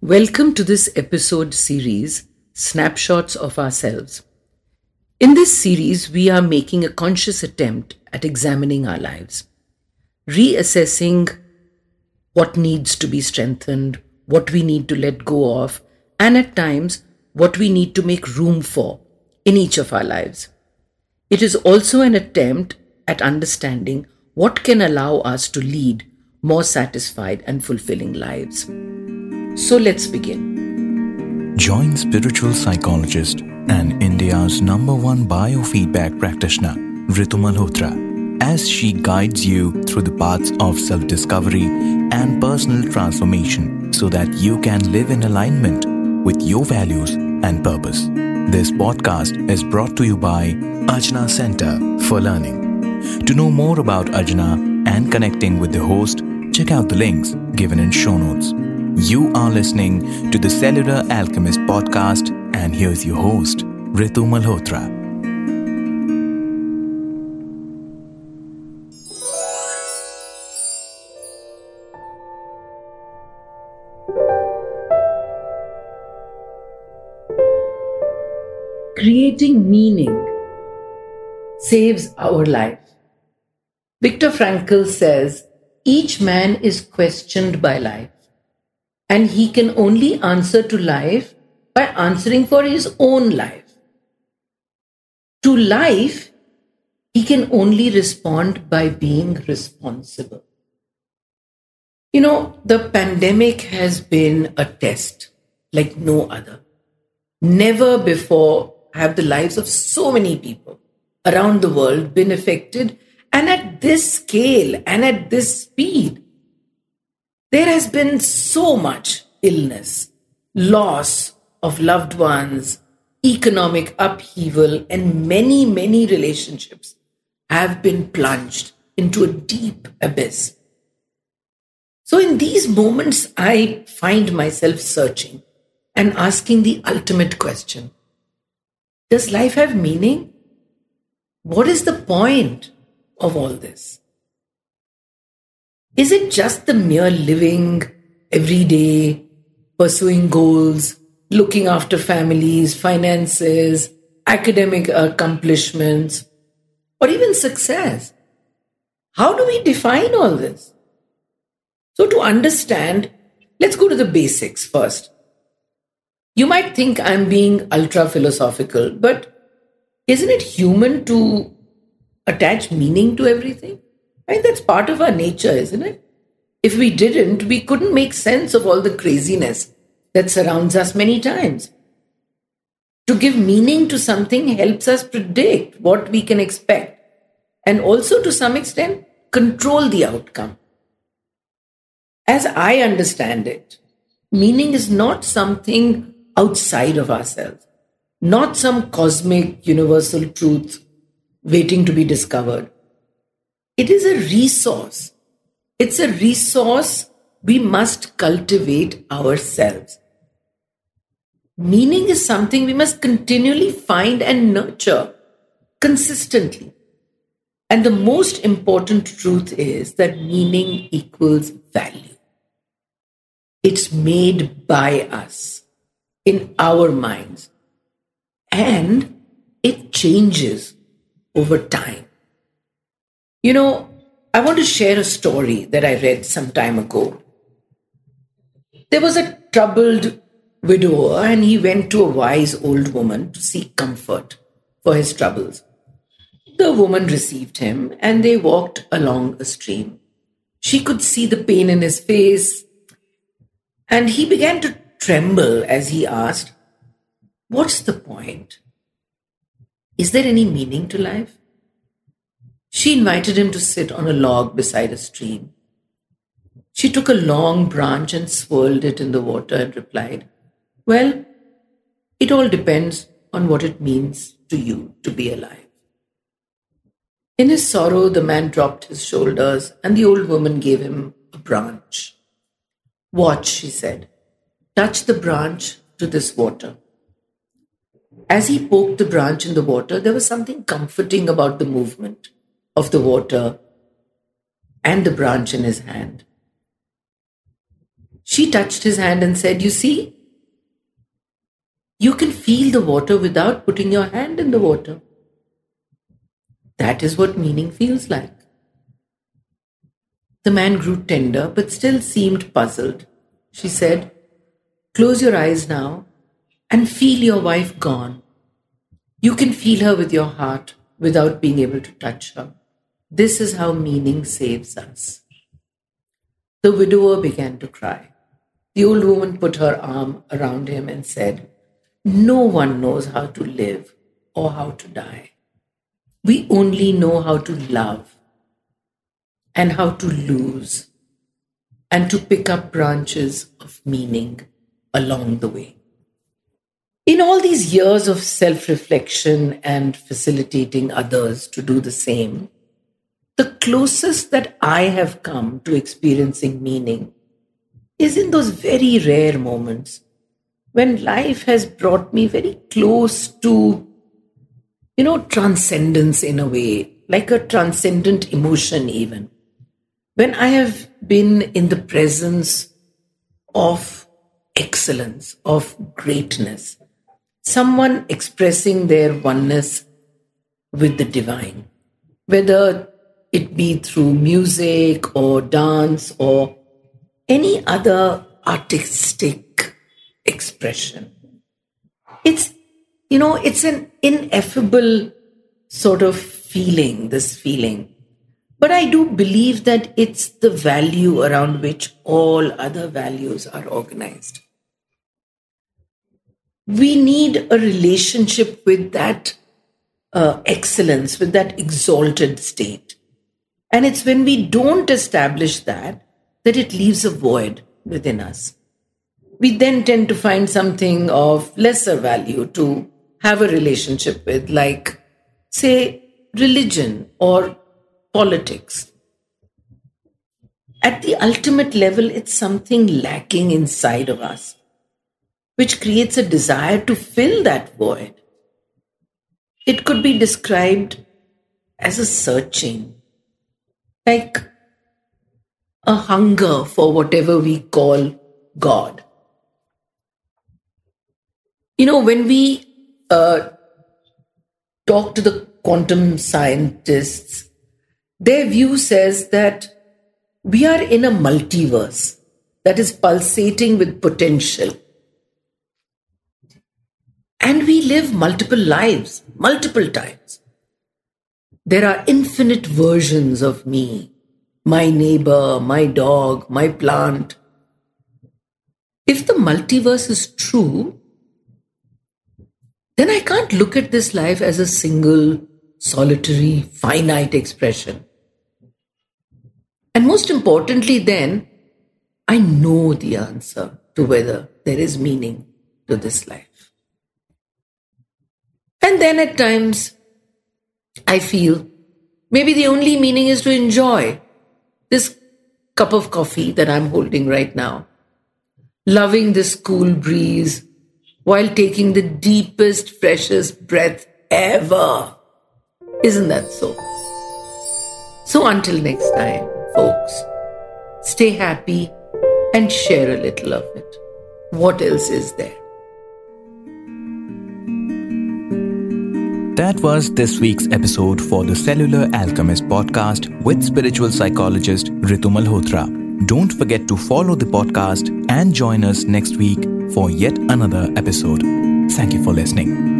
Welcome to this episode series, Snapshots of Ourselves. In this series, we are making a conscious attempt at examining our lives, reassessing what needs to be strengthened, what we need to let go of, and at times, what we need to make room for in each of our lives. It is also an attempt at understanding what can allow us to lead more satisfied and fulfilling lives. So let's begin. Join spiritual psychologist and India's number one biofeedback practitioner, Ritu Malhotra, as she guides you through the paths of self discovery and personal transformation so that you can live in alignment with your values and purpose. This podcast is brought to you by Ajna Center for Learning. To know more about Ajna and connecting with the host, check out the links given in show notes. You are listening to the Cellular Alchemist podcast, and here's your host, Ritu Malhotra. Creating meaning saves our life. Viktor Frankl says each man is questioned by life, and he can only answer to life by answering for his own life. To life, he can only respond by being responsible. You know, the pandemic has been a test like no other. Never before have the lives of so many people around the world been affected, and at this scale and at this speed. There has been so much illness, loss of loved ones, economic upheaval, and many, many relationships have been plunged into a deep abyss. So, in these moments, I find myself searching and asking the ultimate question Does life have meaning? What is the point of all this? Is it just the mere living every day, pursuing goals, looking after families, finances, academic accomplishments, or even success? How do we define all this? So, to understand, let's go to the basics first. You might think I'm being ultra philosophical, but isn't it human to attach meaning to everything? Right? That's part of our nature, isn't it? If we didn't, we couldn't make sense of all the craziness that surrounds us many times. To give meaning to something helps us predict what we can expect and also, to some extent, control the outcome. As I understand it, meaning is not something outside of ourselves, not some cosmic universal truth waiting to be discovered. It is a resource. It's a resource we must cultivate ourselves. Meaning is something we must continually find and nurture consistently. And the most important truth is that meaning equals value. It's made by us in our minds and it changes over time. You know, I want to share a story that I read some time ago. There was a troubled widower, and he went to a wise old woman to seek comfort for his troubles. The woman received him, and they walked along a stream. She could see the pain in his face, and he began to tremble as he asked, What's the point? Is there any meaning to life? She invited him to sit on a log beside a stream. She took a long branch and swirled it in the water and replied, Well, it all depends on what it means to you to be alive. In his sorrow, the man dropped his shoulders, and the old woman gave him a branch. Watch, she said. Touch the branch to this water. As he poked the branch in the water, there was something comforting about the movement of the water and the branch in his hand. She touched his hand and said, You see, you can feel the water without putting your hand in the water. That is what meaning feels like. The man grew tender but still seemed puzzled. She said, Close your eyes now and feel your wife gone. You can feel her with your heart without being able to touch her. This is how meaning saves us. The widower began to cry. The old woman put her arm around him and said, No one knows how to live or how to die. We only know how to love and how to lose and to pick up branches of meaning along the way. In all these years of self reflection and facilitating others to do the same, the closest that I have come to experiencing meaning is in those very rare moments when life has brought me very close to, you know, transcendence in a way, like a transcendent emotion, even. When I have been in the presence of excellence, of greatness, someone expressing their oneness with the divine, whether it be through music or dance or any other artistic expression. It's, you know, it's an ineffable sort of feeling, this feeling. But I do believe that it's the value around which all other values are organized we need a relationship with that uh, excellence, with that exalted state. And it's when we don't establish that, that it leaves a void within us. We then tend to find something of lesser value to have a relationship with, like, say, religion or politics. At the ultimate level, it's something lacking inside of us which creates a desire to fill that void. It could be described as a searching, like a hunger for whatever we call God. You know, when we uh, talk to the quantum scientists, their view says that we are in a multiverse that is pulsating with potential and we live multiple lives, multiple times. There are infinite versions of me my neighbor, my dog, my plant. If the multiverse is true, then I can't look at this life as a single, solitary, finite expression. And most importantly, then, I know the answer to whether there is meaning to this life. And then at times, I feel maybe the only meaning is to enjoy this cup of coffee that I'm holding right now, loving this cool breeze while taking the deepest, freshest breath ever. Isn't that so? So until next time, folks, stay happy and share a little of it. What else is there? That was this week's episode for the Cellular Alchemist podcast with spiritual psychologist Ritu Malhotra. Don't forget to follow the podcast and join us next week for yet another episode. Thank you for listening.